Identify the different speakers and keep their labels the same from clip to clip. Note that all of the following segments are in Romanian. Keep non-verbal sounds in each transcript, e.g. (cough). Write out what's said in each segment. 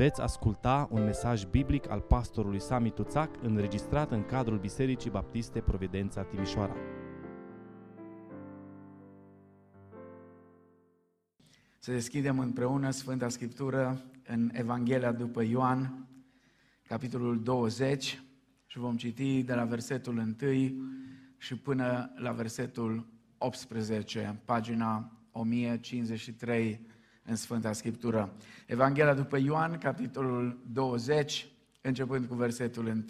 Speaker 1: Veți asculta un mesaj biblic al pastorului Sami Tuțac înregistrat în cadrul Bisericii Baptiste Providența Timișoara.
Speaker 2: Să deschidem împreună Sfânta Scriptură în Evanghelia după Ioan, capitolul 20 și vom citi de la versetul 1 și până la versetul 18, pagina 1053 în Sfânta Scriptură. Evanghelia după Ioan, capitolul 20, începând cu versetul 1.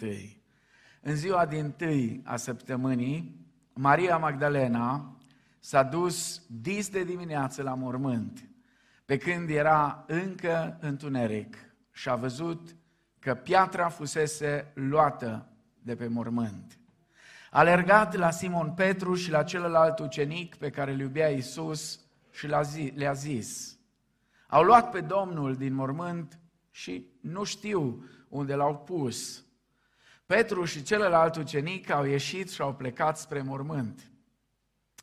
Speaker 2: În ziua din tâi a săptămânii, Maria Magdalena s-a dus dis de dimineață la mormânt, pe când era încă întuneric și a văzut că piatra fusese luată de pe mormânt. A alergat la Simon Petru și la celălalt ucenic pe care îl iubea Iisus și le-a zis, au luat pe Domnul din mormânt și nu știu unde l-au pus. Petru și celălalt ucenic au ieșit și au plecat spre mormânt.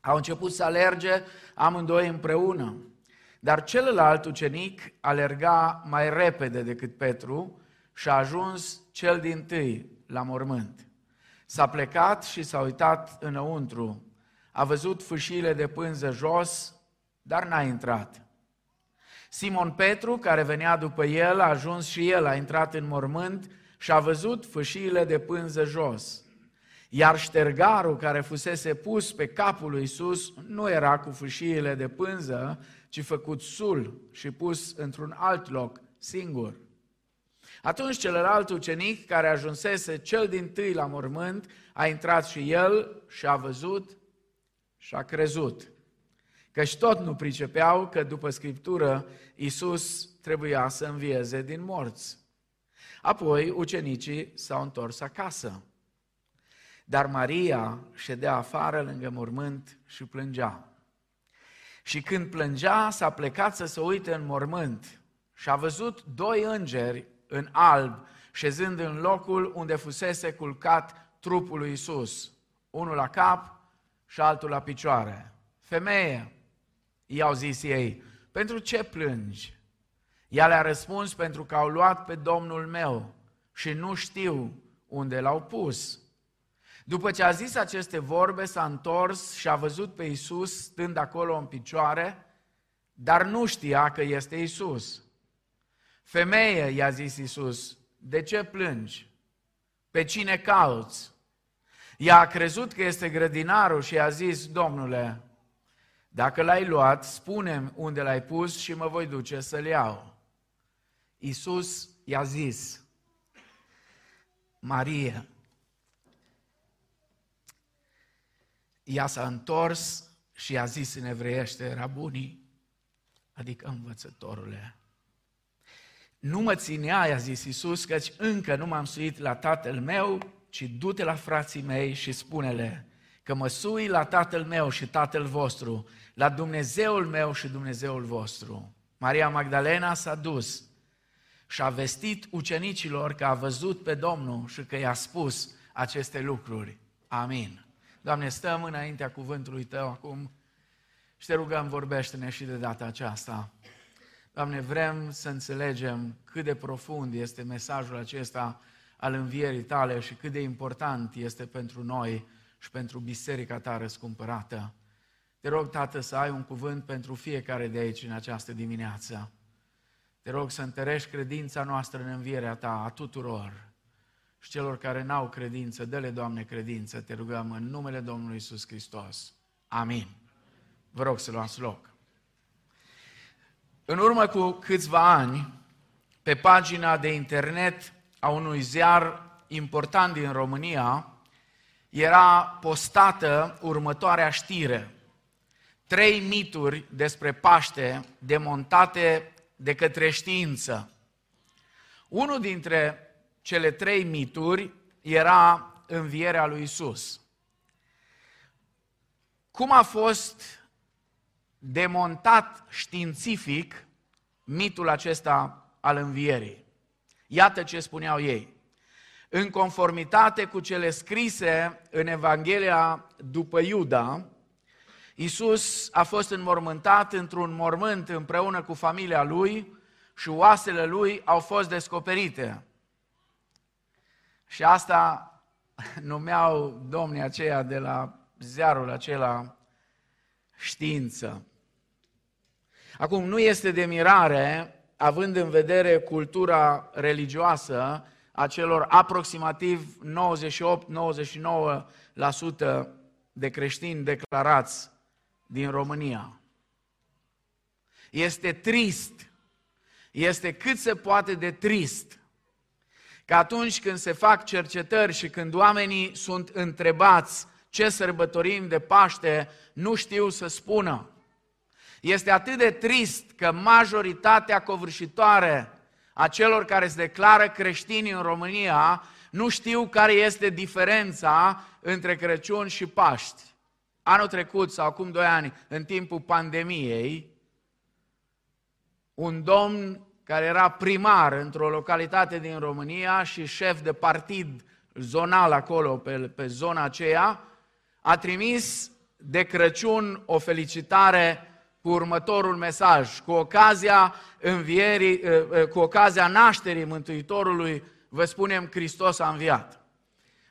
Speaker 2: Au început să alerge amândoi împreună, dar celălalt ucenic alerga mai repede decât Petru și a ajuns cel din tâi la mormânt. S-a plecat și s-a uitat înăuntru. A văzut fâșiile de pânză jos, dar n-a intrat. Simon Petru, care venea după el, a ajuns și el, a intrat în mormânt și a văzut fâșiile de pânză jos. Iar ștergarul care fusese pus pe capul lui Isus nu era cu fâșiile de pânză, ci făcut sul și pus într-un alt loc, singur. Atunci celălalt ucenic care ajunsese cel din tâi la mormânt, a intrat și el și a văzut și a crezut. Căci tot nu pricepeau că după Scriptură Iisus trebuia să învieze din morți. Apoi ucenicii s-au întors acasă. Dar Maria ședea afară lângă mormânt și plângea. Și când plângea, s-a plecat să se uite în mormânt și a văzut doi îngeri în alb, șezând în locul unde fusese culcat trupul lui Isus, unul la cap și altul la picioare. Femeie, i-au zis ei, pentru ce plângi? Ea le-a răspuns, pentru că au luat pe Domnul meu și nu știu unde l-au pus. După ce a zis aceste vorbe, s-a întors și a văzut pe Isus stând acolo în picioare, dar nu știa că este Isus. Femeie, i-a zis Isus, de ce plângi? Pe cine cauți? Ea a crezut că este grădinarul și a zis, Domnule, dacă l-ai luat, spune unde l-ai pus și mă voi duce să-l iau. Iisus i-a zis, Maria, ea s-a întors și i-a zis în evreiește, rabunii, adică învățătorule, nu mă ținea, i-a zis Iisus, căci încă nu m-am suit la tatăl meu, ci du-te la frații mei și spune-le că mă sui la tatăl meu și tatăl vostru, la Dumnezeul meu și Dumnezeul vostru. Maria Magdalena s-a dus și a vestit ucenicilor că a văzut pe Domnul și că i-a spus aceste lucruri. Amin. Doamne, stăm înaintea cuvântului Tău acum și te rugăm, vorbește-ne și de data aceasta. Doamne, vrem să înțelegem cât de profund este mesajul acesta al învierii Tale și cât de important este pentru noi și pentru biserica Ta răscumpărată. Te rog, Tată, să ai un cuvânt pentru fiecare de aici în această dimineață. Te rog să întărești credința noastră în învierea Ta, a tuturor. Și celor care n-au credință, dă-le, Doamne, credință, te rugăm în numele Domnului Isus Hristos. Amin. Vă rog să luați loc. În urmă cu câțiva ani, pe pagina de internet a unui ziar important din România, era postată următoarea știre trei mituri despre Paște demontate de către știință. Unul dintre cele trei mituri era învierea lui Isus. Cum a fost demontat științific mitul acesta al învierii? Iată ce spuneau ei. În conformitate cu cele scrise în Evanghelia după Iuda, Isus a fost înmormântat într-un mormânt împreună cu familia lui și oasele lui au fost descoperite. Și asta (laughs) numeau domnii aceia de la ziarul acela știință. Acum, nu este de mirare, având în vedere cultura religioasă a celor aproximativ 98-99% de creștini declarați din România. Este trist, este cât se poate de trist că atunci când se fac cercetări și când oamenii sunt întrebați ce sărbătorim de Paște, nu știu să spună. Este atât de trist că majoritatea covârșitoare a celor care se declară creștini în România nu știu care este diferența între Crăciun și Paști. Anul trecut sau acum doi ani, în timpul pandemiei, un domn care era primar într-o localitate din România și șef de partid zonal acolo, pe, pe zona aceea, a trimis de Crăciun o felicitare cu următorul mesaj. Cu ocazia învierii, eh, eh, cu ocazia nașterii Mântuitorului, vă spunem, Hristos a înviat.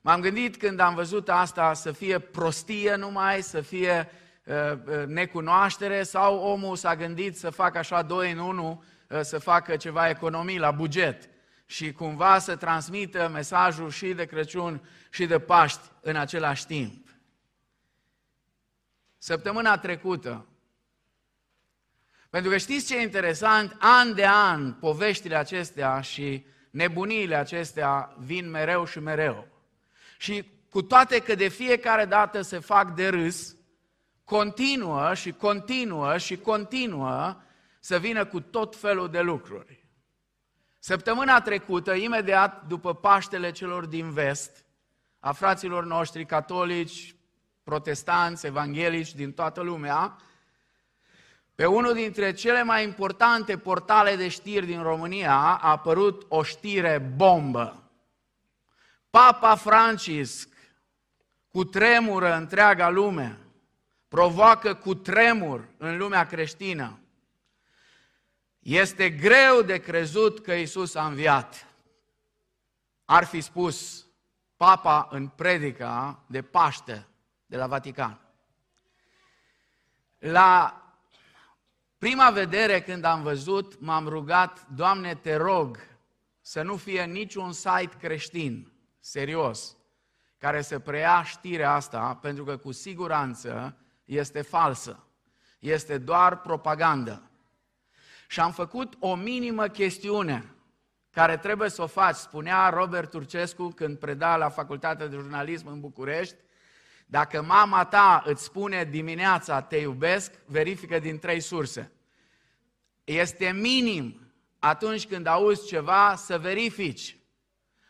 Speaker 2: M-am gândit când am văzut asta să fie prostie numai, să fie uh, necunoaștere sau omul s-a gândit să facă așa doi în unul, uh, să facă ceva economii la buget și cumva să transmită mesajul și de Crăciun și de Paști în același timp. Săptămâna trecută, pentru că știți ce e interesant? An de an, poveștile acestea și nebuniile acestea vin mereu și mereu. Și cu toate că de fiecare dată se fac de râs, continuă și continuă și continuă să vină cu tot felul de lucruri. Săptămâna trecută, imediat după Paștele celor din vest, a fraților noștri catolici, protestanți, evanghelici din toată lumea, pe unul dintre cele mai importante portale de știri din România a apărut o știre bombă. Papa Francisc cu tremură întreaga lume, provoacă cu tremur în lumea creștină. Este greu de crezut că Isus a înviat. Ar fi spus Papa în predica de Paște de la Vatican. La prima vedere când am văzut, m-am rugat, Doamne, te rog să nu fie niciun site creștin, serios, care să preia știrea asta, pentru că cu siguranță este falsă. Este doar propagandă. Și am făcut o minimă chestiune care trebuie să o faci, spunea Robert Turcescu când preda la Facultatea de Jurnalism în București, dacă mama ta îți spune dimineața te iubesc, verifică din trei surse. Este minim atunci când auzi ceva să verifici.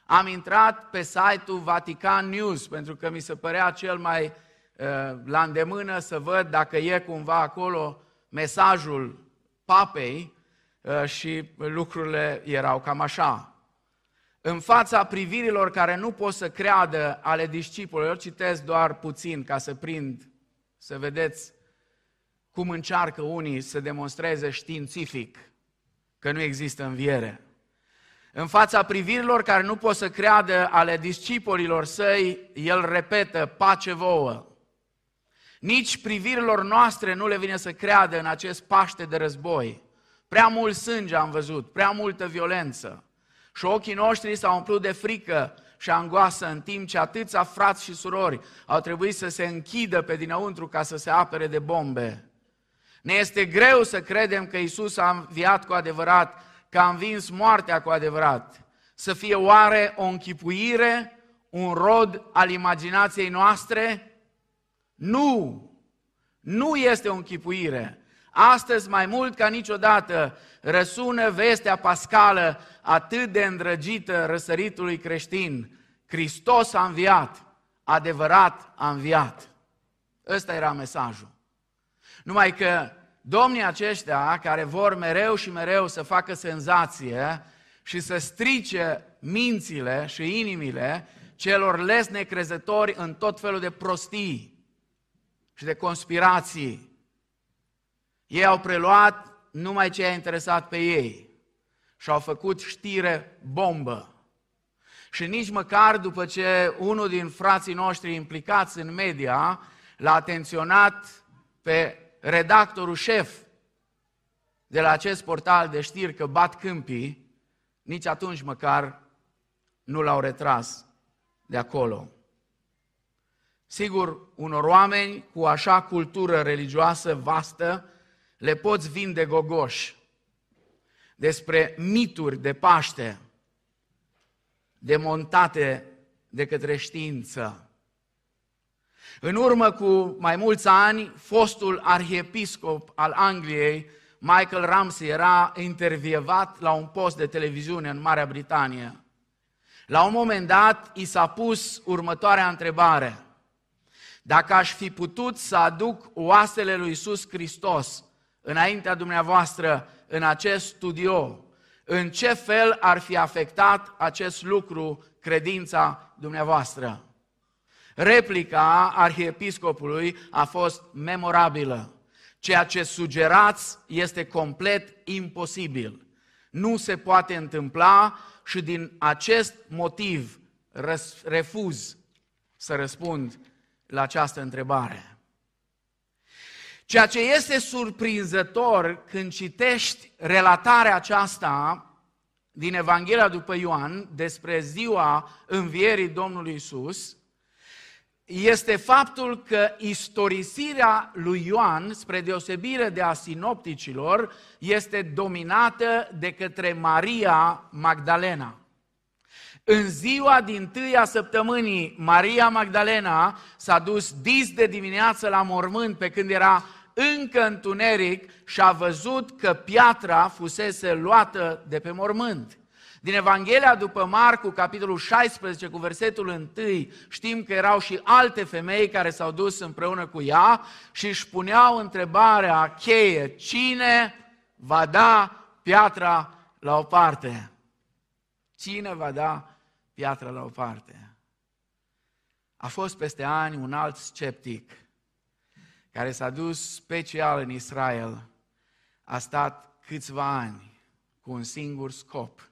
Speaker 2: Am intrat pe site-ul Vatican News pentru că mi se părea cel mai uh, la îndemână să văd dacă e cumva acolo mesajul papei uh, și lucrurile erau cam așa în fața privirilor care nu pot să creadă ale discipolilor, citesc doar puțin ca să prind, să vedeți cum încearcă unii să demonstreze științific că nu există înviere. În fața privirilor care nu pot să creadă ale discipolilor săi, el repetă, pace vouă. Nici privirilor noastre nu le vine să creadă în acest paște de război. Prea mult sânge am văzut, prea multă violență. Și ochii noștri s-au umplut de frică și angoasă în timp ce atâția frați și surori au trebuit să se închidă pe dinăuntru ca să se apere de bombe. Ne este greu să credem că Isus a înviat cu adevărat, că a învins moartea cu adevărat. Să fie oare o închipuire, un rod al imaginației noastre? Nu! Nu este o închipuire. Astăzi, mai mult ca niciodată, răsună vestea pascală atât de îndrăgită răsăritului creștin. Hristos a înviat, adevărat a înviat. Ăsta era mesajul. Numai că domnii aceștia, care vor mereu și mereu să facă senzație și să strice mințile și inimile celor les necrezători în tot felul de prostii și de conspirații, ei au preluat numai ce a interesat pe ei. și au făcut știre bombă. Și nici măcar după ce unul din frații noștri implicați în media l-a atenționat pe redactorul șef de la acest portal de știri că bat câmpii, nici atunci măcar nu l-au retras de acolo. Sigur, unor oameni cu așa cultură religioasă vastă, le poți vinde gogoși despre mituri de Paște, demontate de către știință. În urmă cu mai mulți ani, fostul arhiepiscop al Angliei, Michael Ramsey, era intervievat la un post de televiziune în Marea Britanie. La un moment dat, i s-a pus următoarea întrebare. Dacă aș fi putut să aduc oasele lui Iisus Hristos înaintea dumneavoastră în acest studio, în ce fel ar fi afectat acest lucru credința dumneavoastră? Replica arhiepiscopului a fost memorabilă. Ceea ce sugerați este complet imposibil. Nu se poate întâmpla și din acest motiv refuz să răspund la această întrebare. Ceea ce este surprinzător când citești relatarea aceasta din Evanghelia după Ioan despre ziua învierii Domnului Isus, este faptul că istorisirea lui Ioan, spre deosebire de a sinopticilor, este dominată de către Maria Magdalena. În ziua din tâia săptămânii, Maria Magdalena s-a dus dis de dimineață la mormânt pe când era încă întuneric și a văzut că piatra fusese luată de pe mormânt. Din Evanghelia după Marcu, capitolul 16, cu versetul 1, știm că erau și alte femei care s-au dus împreună cu ea și își puneau întrebarea cheie, cine va da piatra la o parte? Cine va da piatra la o parte? A fost peste ani un alt sceptic care s-a dus special în Israel, a stat câțiva ani cu un singur scop,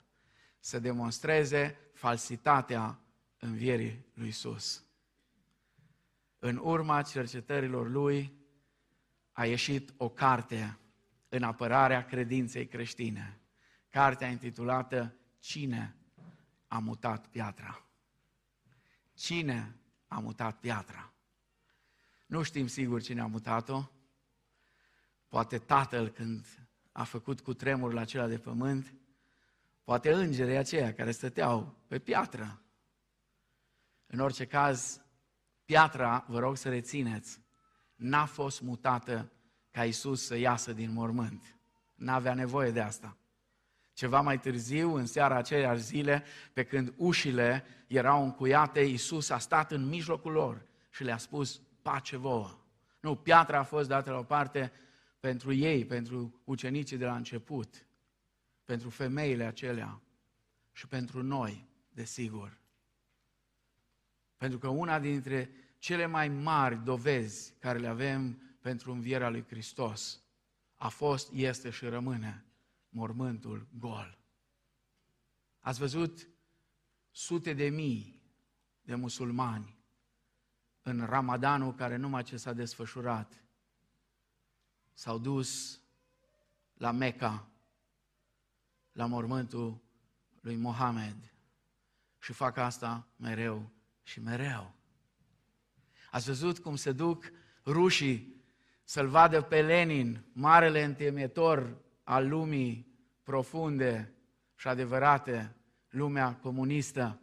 Speaker 2: să demonstreze falsitatea învierii lui Isus. În urma cercetărilor lui a ieșit o carte în apărarea credinței creștine. Cartea intitulată Cine a mutat piatra? Cine a mutat piatra? Nu știm sigur cine a mutat-o. Poate tatăl când a făcut cu tremurul acela de pământ, poate îngerii aceia care stăteau pe piatră. În orice caz, piatra, vă rog să rețineți, n-a fost mutată ca Isus să iasă din mormânt. N-avea nevoie de asta. Ceva mai târziu, în seara aceeași zile, pe când ușile erau încuiate, Isus a stat în mijlocul lor și le-a spus, pace vouă. Nu, piatra a fost dată la o parte pentru ei, pentru ucenicii de la început, pentru femeile acelea și pentru noi, desigur. Pentru că una dintre cele mai mari dovezi care le avem pentru învierea lui Hristos a fost, este și rămâne mormântul gol. Ați văzut sute de mii de musulmani în Ramadanul care numai ce s-a desfășurat, s-au dus la Mecca, la mormântul lui Mohamed și fac asta mereu și mereu. Ați văzut cum se duc rușii să-l vadă pe Lenin, marele întemietor al lumii profunde și adevărate, lumea comunistă.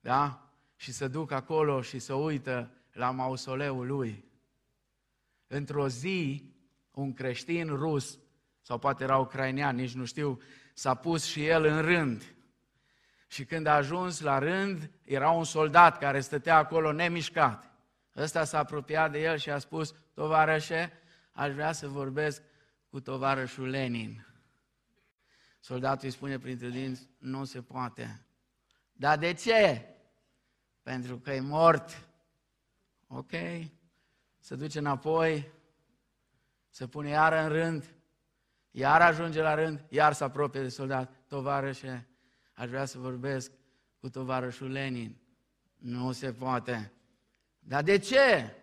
Speaker 2: Da? Și să duc acolo și să uită la mausoleul lui. Într-o zi, un creștin rus, sau poate era ucrainean, nici nu știu, s-a pus și el în rând. Și când a ajuns la rând, era un soldat care stătea acolo nemișcat. Ăsta s-a apropiat de el și a spus, tovarășe, aș vrea să vorbesc cu tovarășul Lenin. Soldatul îi spune printre dinți, nu se poate. Dar de ce? Pentru că e mort. Ok, se duce înapoi, se pune iară în rând, Iar ajunge la rând, iar se apropie de soldat. Tovarășe, aș vrea să vorbesc cu tovarășul Lenin. Nu se poate. Dar de ce?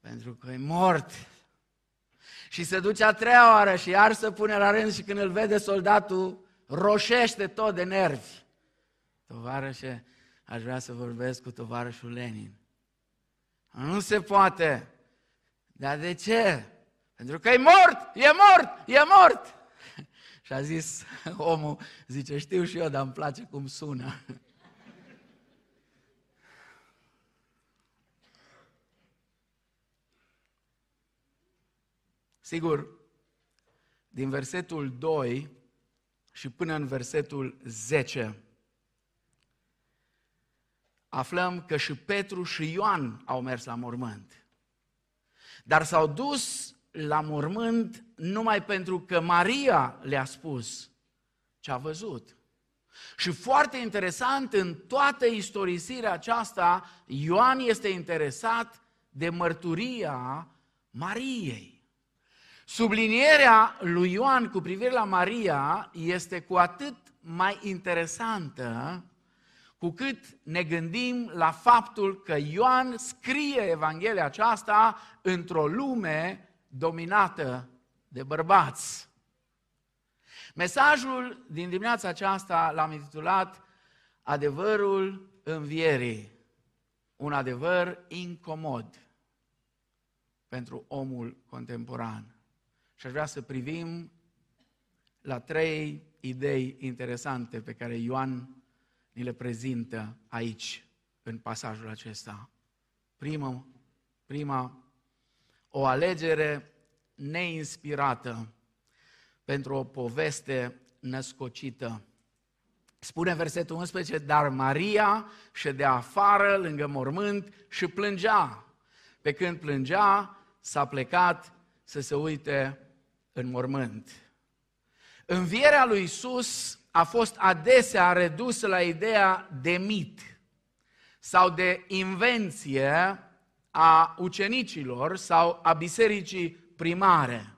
Speaker 2: Pentru că e mort. Și se duce a treia oară și iar se pune la rând și când îl vede soldatul, roșește tot de nervi. Tovarășe, aș vrea să vorbesc cu tovarășul Lenin. Nu se poate. Dar de ce? Pentru că e mort, e mort, e mort. (laughs) Și a zis (laughs) omul, zice, știu și eu, dar îmi place cum sună. (laughs) Sigur, din versetul 2 și până în versetul 10, aflăm că și Petru și Ioan au mers la mormânt. Dar s-au dus la mormânt numai pentru că Maria le-a spus ce a văzut. Și foarte interesant, în toată istorisirea aceasta, Ioan este interesat de mărturia Mariei. Sublinierea lui Ioan cu privire la Maria este cu atât mai interesantă cu cât ne gândim la faptul că Ioan scrie Evanghelia aceasta într-o lume dominată de bărbați. Mesajul din dimineața aceasta l-am intitulat Adevărul învierii. Un adevăr incomod pentru omul contemporan. Și aș vrea să privim la trei idei interesante pe care Ioan ni le prezintă aici, în pasajul acesta. Prima, prima o alegere neinspirată pentru o poveste născocită. Spune versetul 11, dar Maria ședea afară, lângă mormânt și plângea. Pe când plângea, s-a plecat să se uite în mormânt. Învierea lui Isus a fost adesea redusă la ideea de mit sau de invenție a ucenicilor sau a bisericii primare.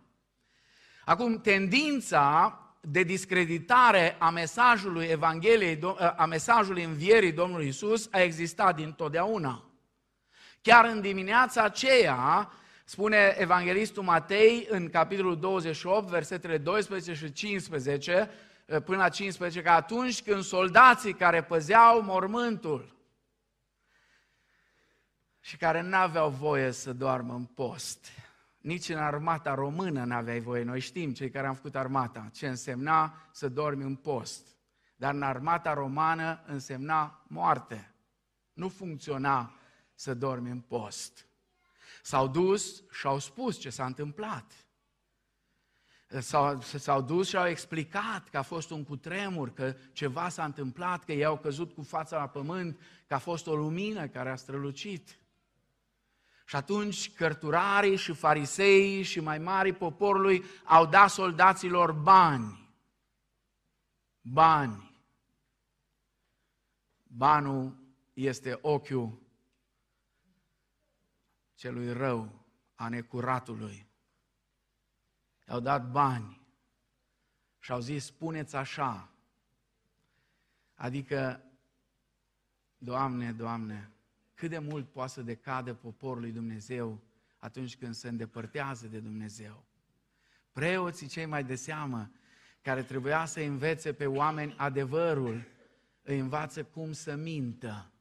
Speaker 2: Acum, tendința de discreditare a mesajului Evangheliei, a mesajului învierii Domnului Isus a existat din totdeauna. Chiar în dimineața aceea, spune Evanghelistul Matei în capitolul 28, versetele 12 și 15, până la 15, că atunci când soldații care păzeau mormântul și care nu aveau voie să doarmă în post, nici în armata română nu aveai voie. Noi știm, cei care am făcut armata, ce însemna să dormi în post. Dar în armata romană însemna moarte. Nu funcționa să dormi în post. S-au dus și au spus ce s-a întâmplat. S-au, s-au dus și au explicat că a fost un cutremur, că ceva s-a întâmplat, că ei au căzut cu fața la pământ, că a fost o lumină care a strălucit. Și atunci cărturarii și farisei și mai mari poporului au dat soldaților bani. Bani. Banul este ochiul celui rău, a necuratului. I-au dat bani și au zis, spuneți așa, adică, Doamne, Doamne, cât de mult poate să decadă poporul lui Dumnezeu atunci când se îndepărtează de Dumnezeu. Preoții cei mai de seamă, care trebuia să învețe pe oameni adevărul, îi învață cum să mintă.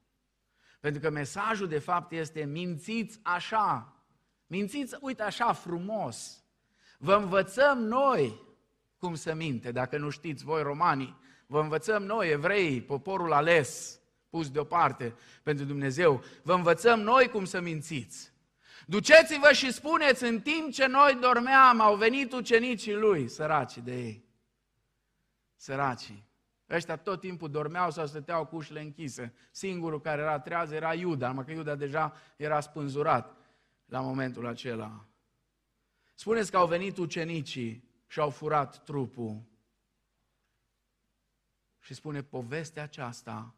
Speaker 2: Pentru că mesajul de fapt este mințiți așa, mințiți, uite așa frumos. Vă învățăm noi cum să minte, dacă nu știți voi romanii, vă învățăm noi, evrei, poporul ales, pus deoparte pentru Dumnezeu. Vă învățăm noi cum să mințiți. Duceți-vă și spuneți, în timp ce noi dormeam, au venit ucenicii lui, săracii de ei. Săracii. Ăștia tot timpul dormeau sau stăteau cu ușile închise. Singurul care era treaz era Iuda, numai că Iuda deja era spânzurat la momentul acela. Spuneți că au venit ucenicii și au furat trupul. Și spune povestea aceasta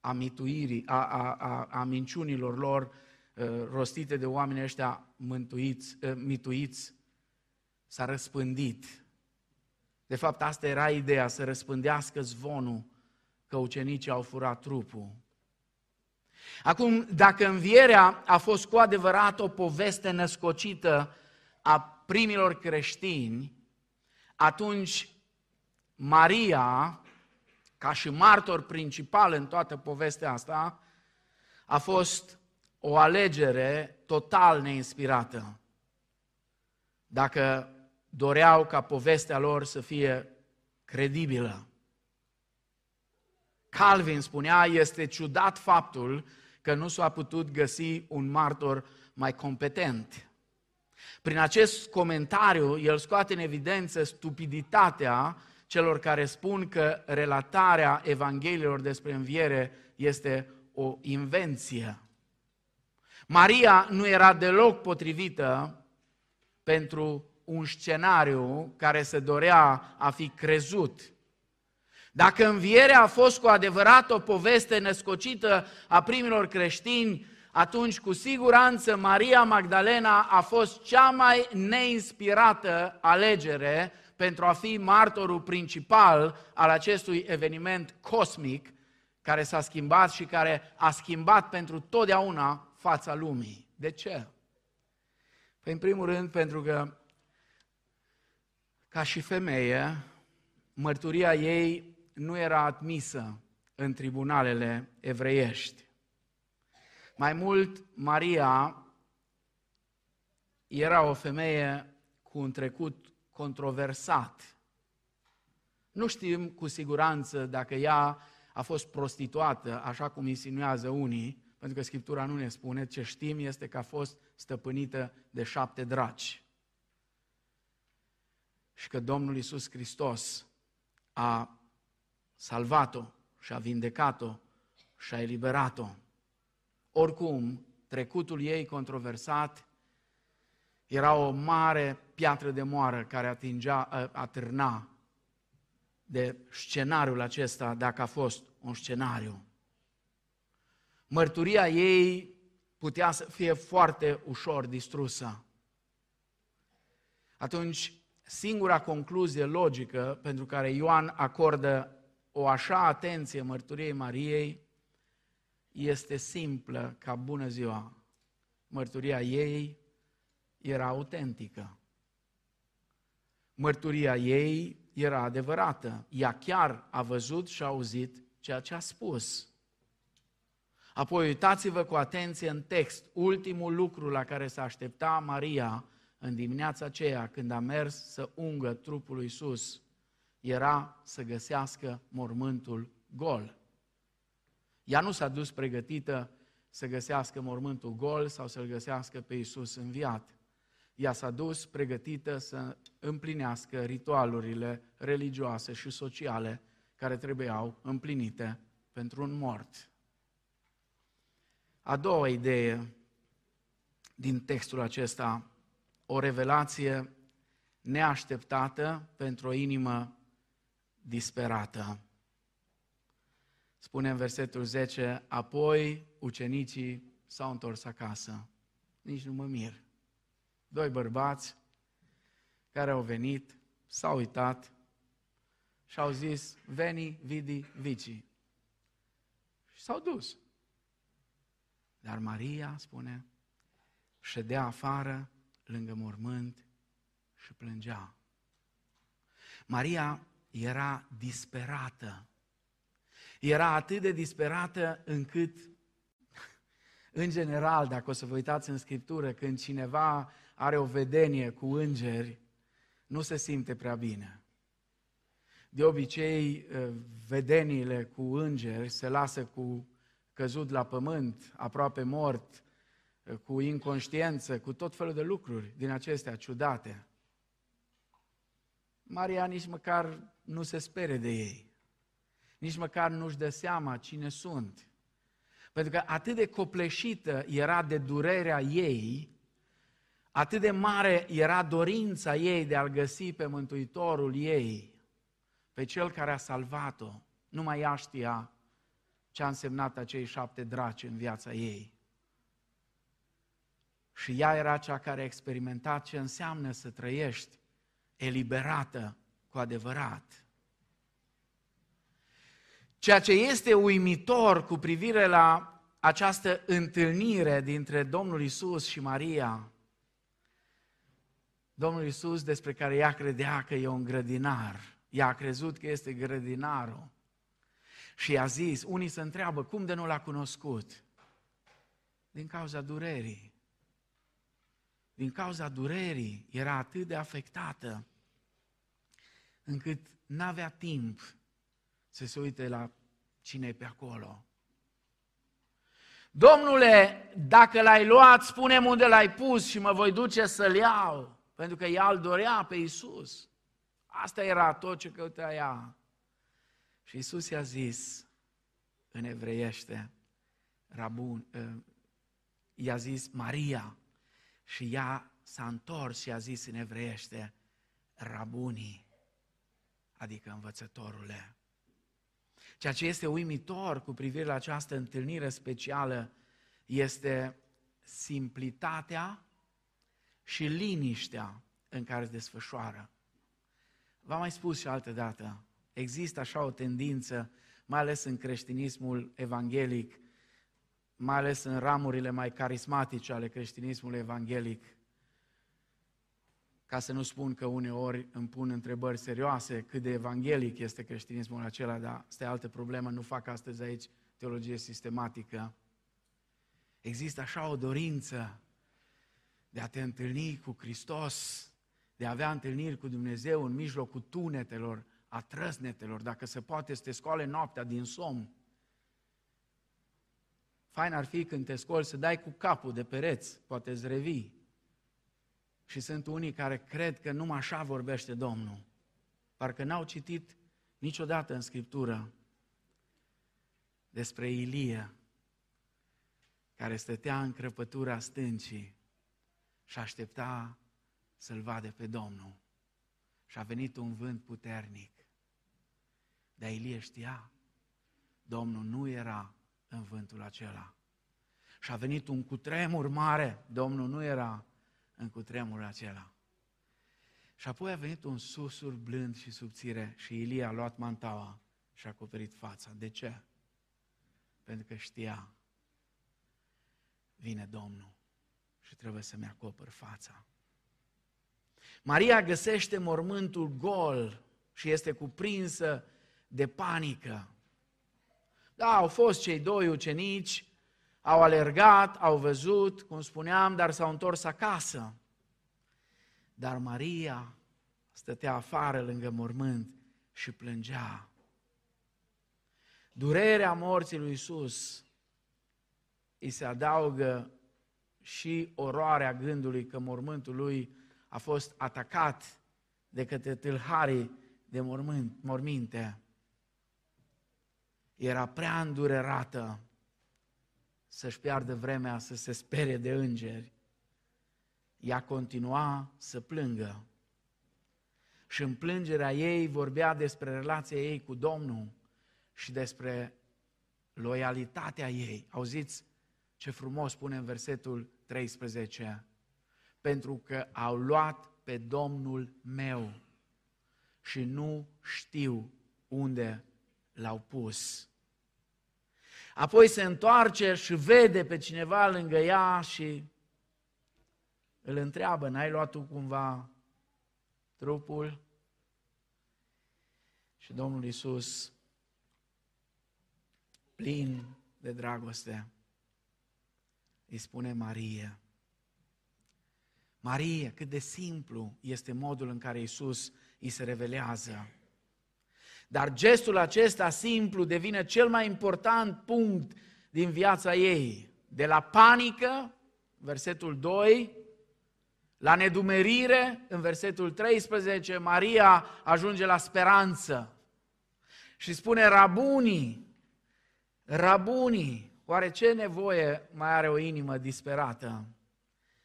Speaker 2: a mituirii, a, a, a, a minciunilor lor uh, rostite de oamenii ăștia mântuiți, uh, mituiți, s-a răspândit De fapt, asta era ideea, să răspândească zvonul că ucenicii au furat trupul. Acum, dacă învierea a fost cu adevărat o poveste născocită a primilor creștini, atunci Maria, ca și martor principal în toată povestea asta, a fost o alegere total neinspirată. Dacă doreau ca povestea lor să fie credibilă. Calvin spunea, este ciudat faptul că nu s-a putut găsi un martor mai competent. Prin acest comentariu, el scoate în evidență stupiditatea celor care spun că relatarea Evangheliilor despre înviere este o invenție. Maria nu era deloc potrivită pentru un scenariu care se dorea a fi crezut. Dacă învierea a fost cu adevărat o poveste născocită a primilor creștini, atunci cu siguranță Maria Magdalena a fost cea mai neinspirată alegere pentru a fi martorul principal al acestui eveniment cosmic care s-a schimbat și care a schimbat pentru totdeauna fața lumii. De ce? Păi, în primul rând, pentru că, ca și femeie, mărturia ei nu era admisă în tribunalele evreiești. Mai mult, Maria era o femeie cu un trecut controversat. Nu știm cu siguranță dacă ea a fost prostituată, așa cum insinuează unii, pentru că Scriptura nu ne spune, ce știm este că a fost stăpânită de șapte draci. Și că Domnul Isus Hristos a salvat-o și a vindecat-o și a eliberat-o. Oricum, trecutul ei controversat era o mare piatră de moară care atingea, atârna de scenariul acesta, dacă a fost un scenariu. Mărturia ei putea să fie foarte ușor distrusă. Atunci, singura concluzie logică pentru care Ioan acordă o așa atenție mărturiei Mariei este simplă ca bună ziua. Mărturia ei era autentică. Mărturia ei era adevărată. Ea chiar a văzut și a auzit ceea ce a spus. Apoi uitați-vă cu atenție în text, ultimul lucru la care se aștepta Maria în dimineața aceea când a mers să ungă trupul lui Iisus, era să găsească mormântul gol. Ea nu s-a dus pregătită să găsească mormântul gol sau să-L găsească pe Iisus înviat. Ea s-a dus pregătită să împlinească ritualurile religioase și sociale care trebuiau împlinite pentru un mort. A doua idee din textul acesta, o revelație neașteptată pentru o inimă disperată. Spune în versetul 10, apoi ucenicii s-au întors acasă. Nici nu mă mir. Doi bărbați care au venit, s-au uitat și au zis, veni, vidi, vici. Și s-au dus. Dar Maria, spune, ședea afară, lângă mormânt și plângea. Maria era disperată. Era atât de disperată încât, în general, dacă o să vă uitați în Scriptură, când cineva are o vedenie cu îngeri, nu se simte prea bine. De obicei, vedeniile cu îngeri se lasă cu căzut la pământ, aproape mort, cu inconștiență, cu tot felul de lucruri din acestea ciudate. Maria nici măcar nu se spere de ei. Nici măcar nu-și dă seama cine sunt. Pentru că atât de copleșită era de durerea ei, atât de mare era dorința ei de a-L găsi pe Mântuitorul ei, pe Cel care a salvat-o. Numai ea știa ce a însemnat acei șapte draci în viața ei. Și ea era cea care a experimentat ce înseamnă să trăiești eliberată cu adevărat. Ceea ce este uimitor cu privire la această întâlnire dintre Domnul Isus și Maria, Domnul Isus despre care ea credea că e un grădinar, ea a crezut că este grădinarul și a zis, unii se întreabă, cum de nu l-a cunoscut? Din cauza durerii. Din cauza durerii era atât de afectată încât n-avea timp să se uite la cine e pe acolo. Domnule, dacă l-ai luat, spune-mi unde l-ai pus și mă voi duce să-l iau. Pentru că ea îl dorea pe Isus. Asta era tot ce căuta ea. Și Isus i-a zis în evreiește, Rabun, ă, i-a zis Maria și ea s-a întors și a zis în evreiește, Rabunii, adică învățătorule. Ceea ce este uimitor cu privire la această întâlnire specială este simplitatea și liniștea în care se desfășoară. V-am mai spus și altă dată, există așa o tendință, mai ales în creștinismul evanghelic, mai ales în ramurile mai carismatice ale creștinismului evanghelic, ca să nu spun că uneori îmi pun întrebări serioase cât de evanghelic este creștinismul acela, dar asta e altă problemă, nu fac astăzi aici teologie sistematică. Există așa o dorință de a te întâlni cu Hristos, de a avea întâlniri cu Dumnezeu în mijlocul tunetelor, a trăsnetelor, dacă se poate să te scoale noaptea din somn. Fain ar fi când te scoli să dai cu capul de pereți, poate îți revii. Și sunt unii care cred că numai așa vorbește Domnul. Parcă n-au citit niciodată în Scriptură despre Ilie, care stătea în crăpătura stâncii și aștepta să-L vadă pe Domnul. Și a venit un vânt puternic. Dar Ilie știa, Domnul nu era în vântul acela. Și a venit un cutremur mare, Domnul nu era în cutremurul acela. Și apoi a venit un susur blând și subțire și Ilie a luat mantaua și a acoperit fața. De ce? Pentru că știa, vine Domnul și trebuie să-mi acopăr fața. Maria găsește mormântul gol și este cuprinsă de panică. Da, au fost cei doi ucenici, au alergat, au văzut, cum spuneam, dar s-au întors acasă. Dar Maria stătea afară lângă mormânt și plângea. Durerea morții lui Isus îi se adaugă și oroarea gândului că mormântul lui a fost atacat de către tâlharii de mormânt, morminte. Era prea îndurerată să-și piardă vremea să se sperie de îngeri. Ea continua să plângă. Și în plângerea ei vorbea despre relația ei cu Domnul și despre loialitatea ei. Auziți ce frumos spune în versetul 13 pentru că au luat pe Domnul meu și nu știu unde l-au pus. Apoi se întoarce și vede pe cineva lângă ea și îl întreabă, n-ai luat tu cumva trupul? Și Domnul Iisus, plin de dragoste, îi spune Marie, Marie, cât de simplu este modul în care Isus îi se revelează. Dar gestul acesta simplu devine cel mai important punct din viața ei. De la panică, versetul 2, la nedumerire, în versetul 13, Maria ajunge la speranță și spune, rabunii, rabunii, oare ce nevoie mai are o inimă disperată?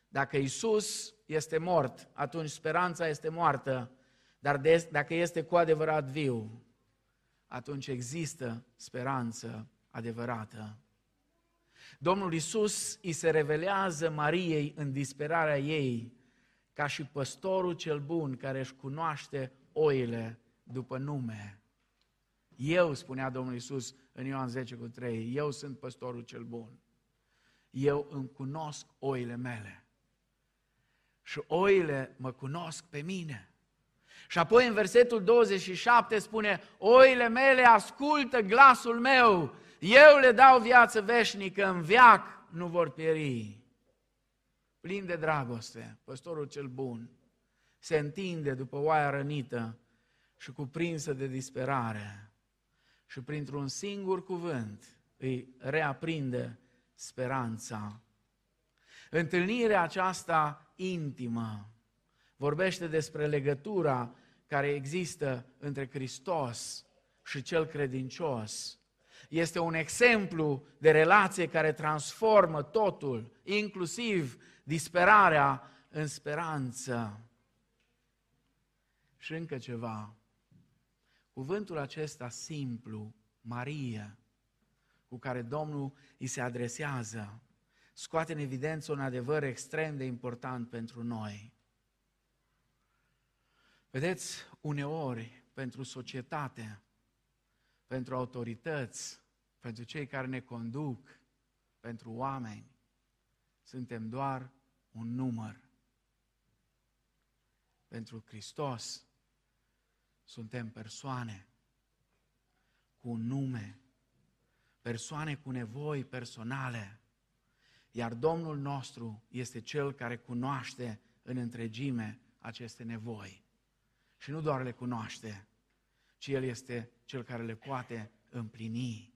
Speaker 2: Dacă Isus este mort, atunci speranța este moartă, dar de, dacă este cu adevărat viu, atunci există speranță adevărată. Domnul Isus îi se revelează Mariei în disperarea ei ca și păstorul cel bun care își cunoaște oile după nume. Eu, spunea Domnul Iisus în Ioan 10 cu 3, eu sunt păstorul cel bun. Eu îmi cunosc oile mele. Și oile mă cunosc pe mine. Și apoi în versetul 27 spune, oile mele ascultă glasul meu, eu le dau viață veșnică, în viac nu vor pieri. Plin de dragoste, păstorul cel bun se întinde după oaia rănită și cuprinsă de disperare și printr-un singur cuvânt îi reaprinde speranța. Întâlnirea aceasta intimă vorbește despre legătura care există între Hristos și cel credincios. Este un exemplu de relație care transformă totul, inclusiv disperarea în speranță. Și încă ceva. Cuvântul acesta simplu, Maria, cu care Domnul îi se adresează, scoate în evidență un adevăr extrem de important pentru noi. Vedeți, uneori, pentru societate, pentru autorități, pentru cei care ne conduc, pentru oameni, suntem doar un număr. Pentru Hristos, suntem persoane cu un nume, persoane cu nevoi personale, iar Domnul nostru este Cel care cunoaște în întregime aceste nevoi. Și nu doar le cunoaște, ci El este Cel care le poate împlini.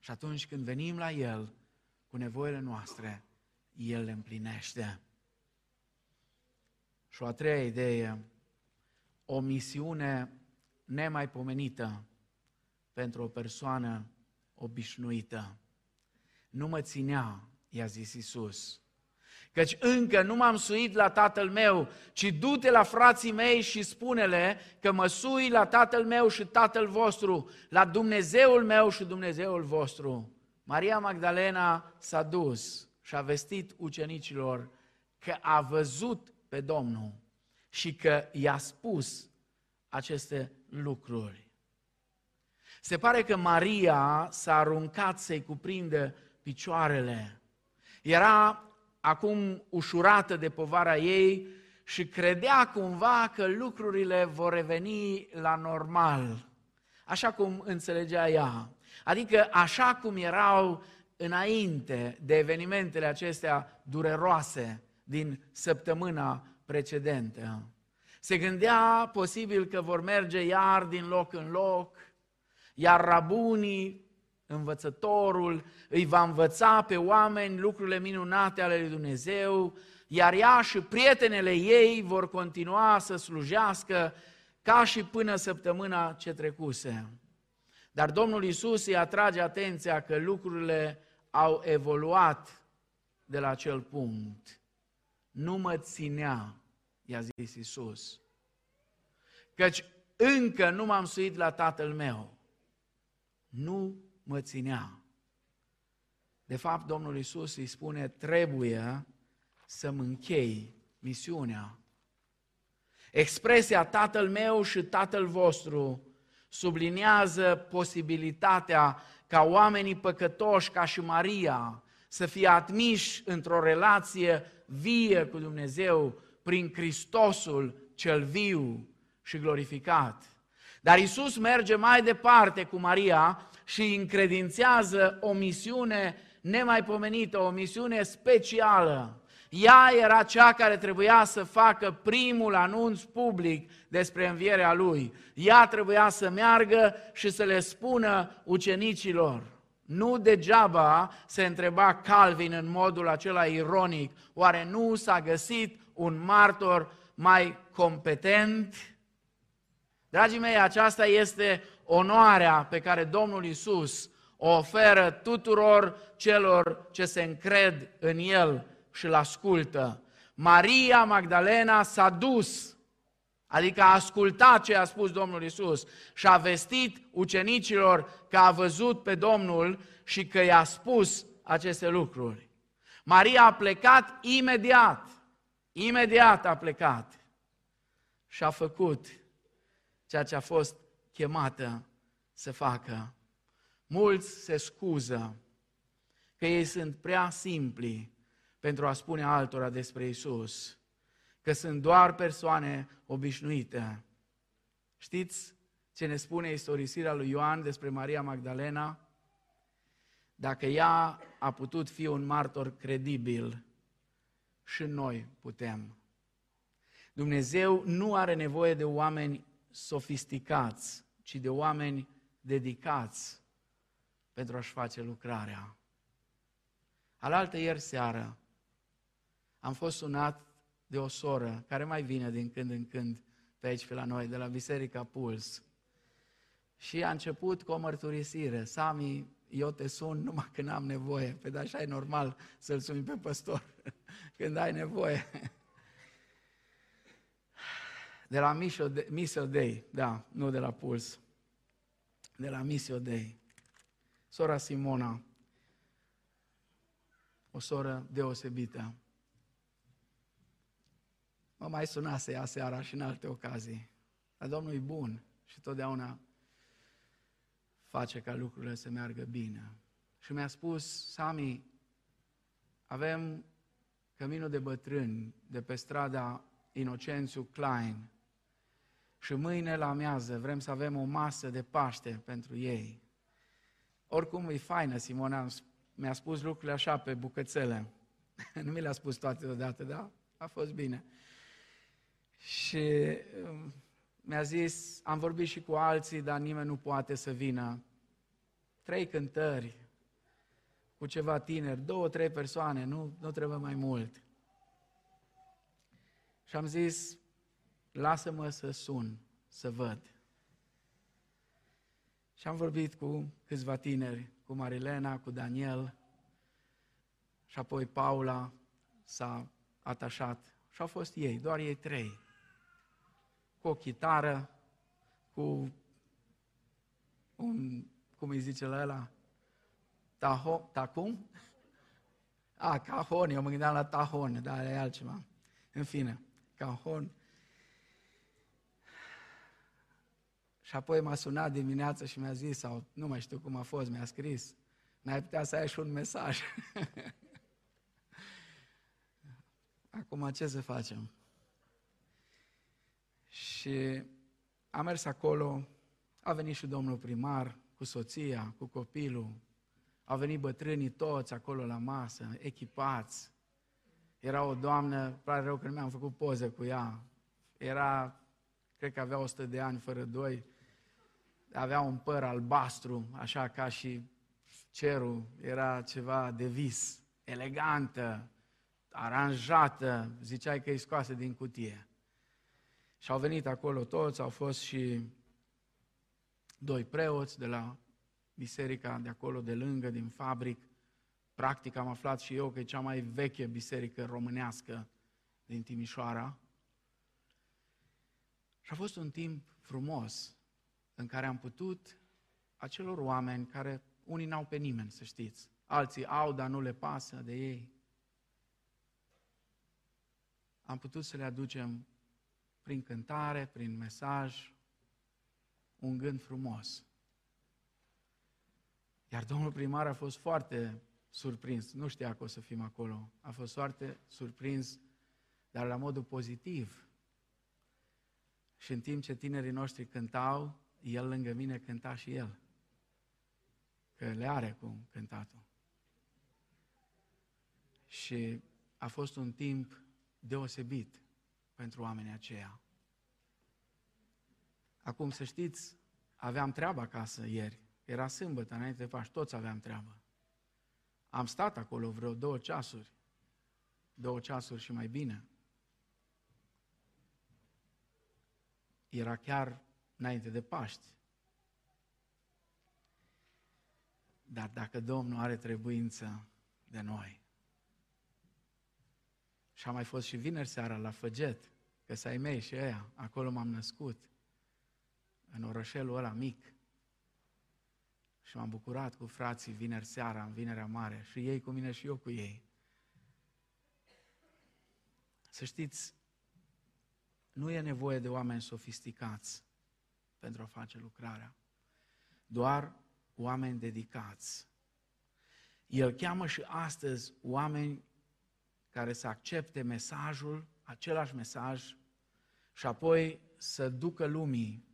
Speaker 2: Și atunci când venim la El cu nevoile noastre, El le împlinește. Și o a treia idee, o misiune nemaipomenită pentru o persoană obișnuită. Nu mă ținea, i-a zis Isus, căci încă nu m-am suit la tatăl meu, ci du-te la frații mei și spune-le că mă sui la tatăl meu și tatăl vostru, la Dumnezeul meu și Dumnezeul vostru. Maria Magdalena s-a dus și a vestit ucenicilor că a văzut pe Domnul și că i-a spus aceste lucruri. Se pare că Maria s-a aruncat să-i cuprindă picioarele. Era acum ușurată de povara ei și credea cumva că lucrurile vor reveni la normal, așa cum înțelegea ea. Adică așa cum erau înainte de evenimentele acestea dureroase din săptămâna precedentă. Se gândea posibil că vor merge iar din loc în loc, iar rabunii, învățătorul, îi va învăța pe oameni lucrurile minunate ale lui Dumnezeu, iar ea și prietenele ei vor continua să slujească ca și până săptămâna ce trecuse. Dar Domnul Isus îi atrage atenția că lucrurile au evoluat de la acel punct. Nu mă ținea, i-a zis Isus, căci încă nu m-am suit la tatăl meu. Nu mă ținea. De fapt, Domnul Isus îi spune, trebuie să-mi închei misiunea. Expresia tatăl meu și tatăl vostru subliniază posibilitatea ca oamenii păcătoși, ca și Maria, să fie admiși într-o relație vie cu Dumnezeu prin Hristosul cel viu și glorificat. Dar Isus merge mai departe cu Maria și încredințează o misiune nemaipomenită, o misiune specială. Ea era cea care trebuia să facă primul anunț public despre învierea lui. Ea trebuia să meargă și să le spună ucenicilor. Nu degeaba se întreba Calvin în modul acela ironic, oare nu s-a găsit un martor mai competent? Dragii mei, aceasta este onoarea pe care Domnul Isus o oferă tuturor celor ce se încred în El și îl ascultă. Maria Magdalena s-a dus, adică a ascultat ce a spus Domnul Isus și a vestit ucenicilor că a văzut pe Domnul și că i-a spus aceste lucruri. Maria a plecat imediat, imediat a plecat și a făcut ceea ce a fost chemată să facă. Mulți se scuză că ei sunt prea simpli pentru a spune altora despre Isus, că sunt doar persoane obișnuite. Știți ce ne spune istorisirea lui Ioan despre Maria Magdalena? Dacă ea a putut fi un martor credibil, și noi putem. Dumnezeu nu are nevoie de oameni sofisticați, ci de oameni dedicați pentru a-și face lucrarea. Alaltă ieri seară am fost sunat de o soră care mai vine din când în când pe aici pe la noi, de la Biserica Puls. Și a început cu o mărturisire. Sami, eu te sun numai când am nevoie. Pe așa e normal să-l suni pe păstor (laughs) când ai nevoie. De la Misio Dei, da, nu de la Puls. De la Misio Dei. Sora Simona, o soră deosebită. Mă mai sunase ea seara și în alte ocazii. Dar Domnul e bun și totdeauna face ca lucrurile să meargă bine. Și mi-a spus, Sami, avem căminul de bătrâni de pe strada Inocențiu Klein și mâine la amiază vrem să avem o masă de Paște pentru ei. Oricum e faină, Simona mi-a spus lucrurile așa pe bucățele. (laughs) nu mi le-a spus toate deodată, dar a fost bine. Și um, mi-a zis, am vorbit și cu alții, dar nimeni nu poate să vină. Trei cântări cu ceva tineri, două, trei persoane, nu, nu trebuie mai mult. Și am zis, lasă-mă să sun, să văd. Și am vorbit cu câțiva tineri, cu Marilena, cu Daniel, și apoi Paula s-a atașat. Și au fost ei, doar ei trei cu o chitară, cu un, cum îi zice la ăla, taho, tacum? A, cajon, eu mă gândeam la tahon, dar e altceva. În fine, cajon. Și apoi m-a sunat dimineața și mi-a zis, sau nu mai știu cum a fost, mi-a scris, n-ai putea să ai și un mesaj. (laughs) Acum ce să facem? Și am mers acolo, a venit și domnul primar cu soția, cu copilul, au venit bătrânii toți acolo la masă, echipați. Era o doamnă, pare rău că nu mi-am făcut poză cu ea. Era, cred că avea 100 de ani fără doi, avea un păr albastru, așa ca și cerul, era ceva de vis, elegantă, aranjată, ziceai că e scoasă din cutie. Și au venit acolo toți, au fost și doi preoți de la biserica de acolo, de lângă, din fabric. Practic am aflat și eu că e cea mai veche biserică românească din Timișoara. Și a fost un timp frumos în care am putut acelor oameni care unii n-au pe nimeni, să știți. Alții au, dar nu le pasă de ei. Am putut să le aducem prin cântare, prin mesaj, un gând frumos. Iar domnul primar a fost foarte surprins, nu știa că o să fim acolo, a fost foarte surprins, dar la modul pozitiv. Și în timp ce tinerii noștri cântau, el lângă mine cânta și el. Că le are cum cântatul. Și a fost un timp deosebit pentru oamenii aceia. Acum să știți, aveam treabă acasă ieri. Era sâmbătă, înainte de Paști, toți aveam treabă. Am stat acolo vreo două ceasuri. Două ceasuri și mai bine. Era chiar înainte de Paști. Dar dacă Domnul are trebuință de noi, și am mai fost și vineri seara la Făget, că să ai mei și ăia, acolo m-am născut, în orășelul ăla mic. Și m-am bucurat cu frații vineri seara, în vinerea mare, și ei cu mine și eu cu ei. Să știți, nu e nevoie de oameni sofisticați pentru a face lucrarea. Doar oameni dedicați. El cheamă și astăzi oameni care să accepte mesajul, același mesaj, și apoi să ducă lumii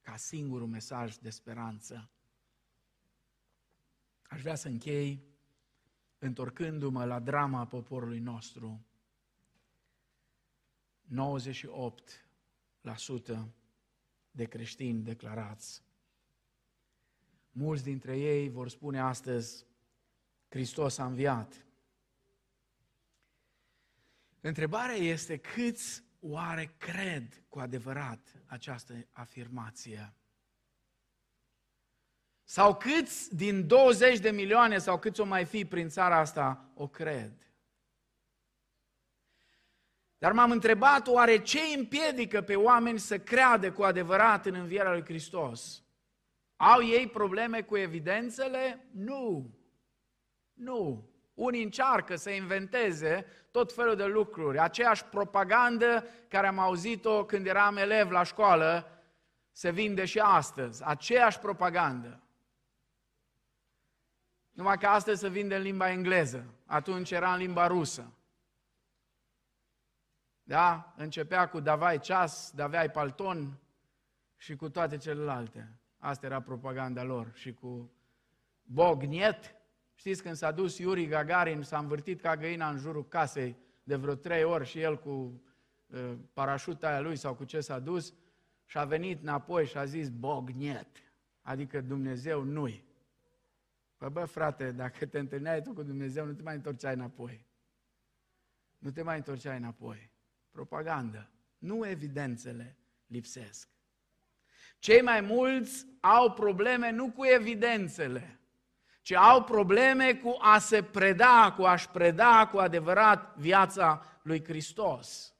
Speaker 2: ca singurul mesaj de speranță. Aș vrea să închei întorcându-mă la drama poporului nostru. 98% de creștini declarați. Mulți dintre ei vor spune astăzi, Hristos a înviat. Întrebarea este câți oare cred cu adevărat această afirmație? Sau câți din 20 de milioane sau câți o mai fi prin țara asta o cred? Dar m-am întrebat oare ce împiedică pe oameni să creadă cu adevărat în învierea lui Hristos? Au ei probleme cu evidențele? Nu. Nu. Unii încearcă să inventeze tot felul de lucruri. Aceeași propagandă care am auzit-o când eram elev la școală, se vinde și astăzi. Aceeași propagandă. Numai că astăzi se vinde în limba engleză. Atunci era în limba rusă. Da? Începea cu davai ceas, daveai palton și cu toate celelalte. Asta era propaganda lor. Și cu bogniet, Știți când s-a dus Yuri Gagarin, s-a învârtit ca găina în jurul casei de vreo trei ori și el cu uh, parașuta aia lui sau cu ce s-a dus și a venit înapoi și a zis Bogniet, adică Dumnezeu nu-i. Păi bă, frate, dacă te întâlneai tu cu Dumnezeu, nu te mai întorceai înapoi. Nu te mai întorceai înapoi. Propagandă. Nu evidențele lipsesc. Cei mai mulți au probleme nu cu evidențele, ci au probleme cu a se preda, cu a-și preda cu adevărat viața lui Hristos.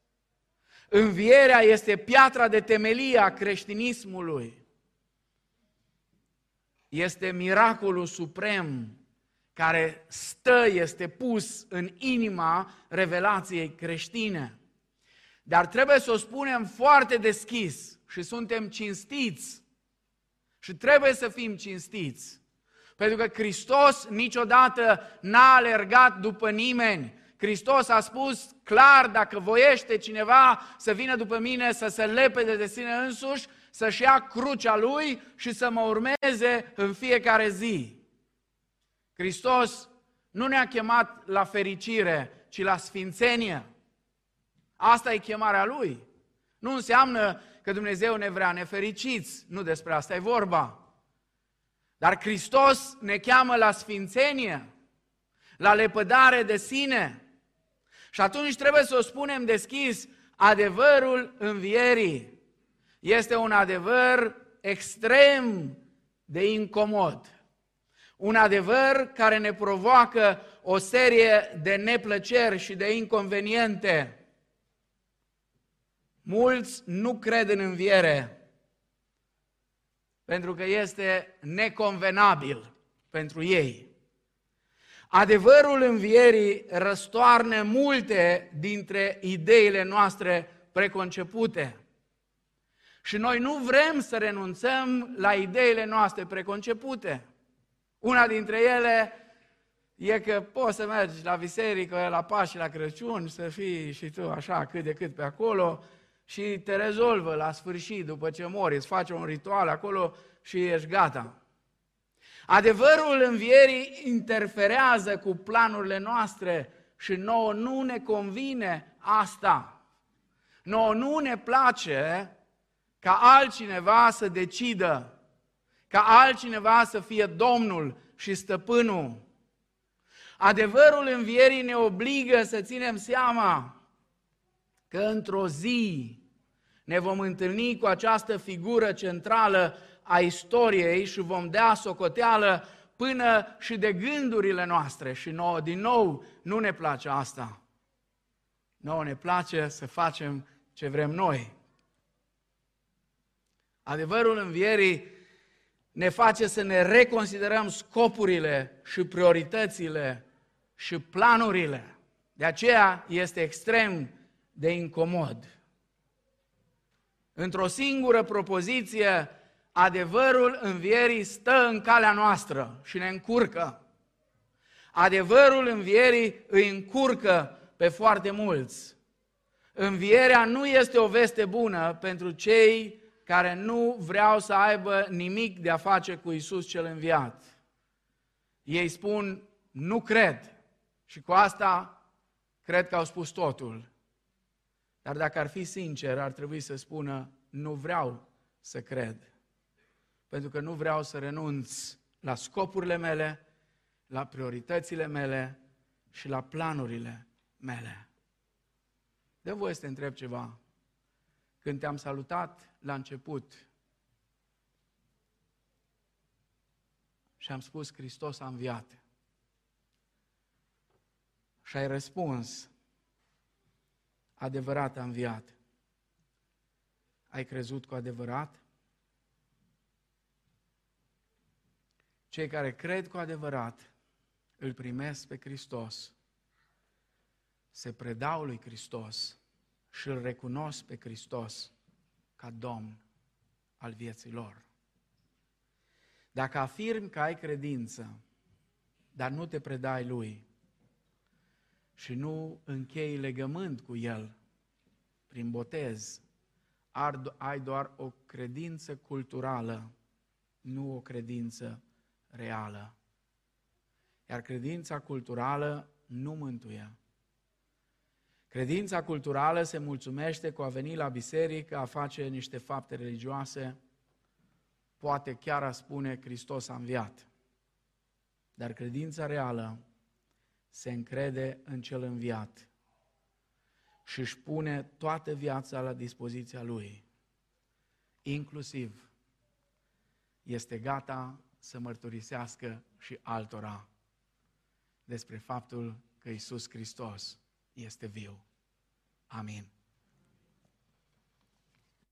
Speaker 2: Învierea este piatra de temelie a creștinismului. Este miracolul suprem care stă, este pus în inima revelației creștine. Dar trebuie să o spunem foarte deschis și suntem cinstiți. Și trebuie să fim cinstiți. Pentru că Hristos niciodată n-a alergat după nimeni. Hristos a spus clar, dacă voiește cineva să vină după mine, să se lepede de sine însuși, să-și ia crucea lui și să mă urmeze în fiecare zi. Hristos nu ne-a chemat la fericire, ci la sfințenie. Asta e chemarea lui. Nu înseamnă că Dumnezeu ne vrea nefericiți, nu despre asta e vorba. Dar Hristos ne cheamă la sfințenie, la lepădare de sine. Și atunci trebuie să o spunem deschis, adevărul învierii este un adevăr extrem de incomod. Un adevăr care ne provoacă o serie de neplăceri și de inconveniente. Mulți nu cred în înviere, pentru că este neconvenabil pentru ei. Adevărul învierii răstoarne multe dintre ideile noastre preconcepute. Și noi nu vrem să renunțăm la ideile noastre preconcepute. Una dintre ele e că poți să mergi la biserică, la Paști, la Crăciun, să fii și tu așa cât de cât pe acolo, și te rezolvă la sfârșit, după ce mori, îți face un ritual acolo și ești gata. Adevărul învierii interferează cu planurile noastre și nouă nu ne convine asta. Nouă nu ne place ca altcineva să decidă, ca altcineva să fie Domnul și stăpânul. Adevărul învierii ne obligă să ținem seama că într-o zi ne vom întâlni cu această figură centrală a istoriei și vom dea socoteală până și de gândurile noastre. Și nouă, din nou, nu ne place asta. Nouă ne place să facem ce vrem noi. Adevărul învierii ne face să ne reconsiderăm scopurile și prioritățile și planurile. De aceea este extrem de incomod. Într-o singură propoziție, adevărul învierii stă în calea noastră și ne încurcă. Adevărul învierii îi încurcă pe foarte mulți. Învierea nu este o veste bună pentru cei care nu vreau să aibă nimic de a face cu Isus cel înviat. Ei spun, nu cred. Și cu asta cred că au spus totul. Dar dacă ar fi sincer, ar trebui să spună, nu vreau să cred. Pentru că nu vreau să renunț la scopurile mele, la prioritățile mele și la planurile mele. Dă voie să te întreb ceva. Când te-am salutat la început și am spus Hristos a înviat și ai răspuns adevărat a înviat, ai crezut cu adevărat? Cei care cred cu adevărat îl primesc pe Hristos, se predau lui Hristos și îl recunosc pe Hristos ca Domn al vieții lor. Dacă afirmi că ai credință, dar nu te predai lui și nu închei legământ cu el prin botez, ai doar o credință culturală, nu o credință reală. Iar credința culturală nu mântuie. Credința culturală se mulțumește cu a veni la biserică, a face niște fapte religioase, poate chiar a spune Hristos a înviat. Dar credința reală se încrede în cel înviat și își pune toată viața la dispoziția lui. Inclusiv este gata să mărturisească și altora despre faptul că Isus Hristos este viu. Amin.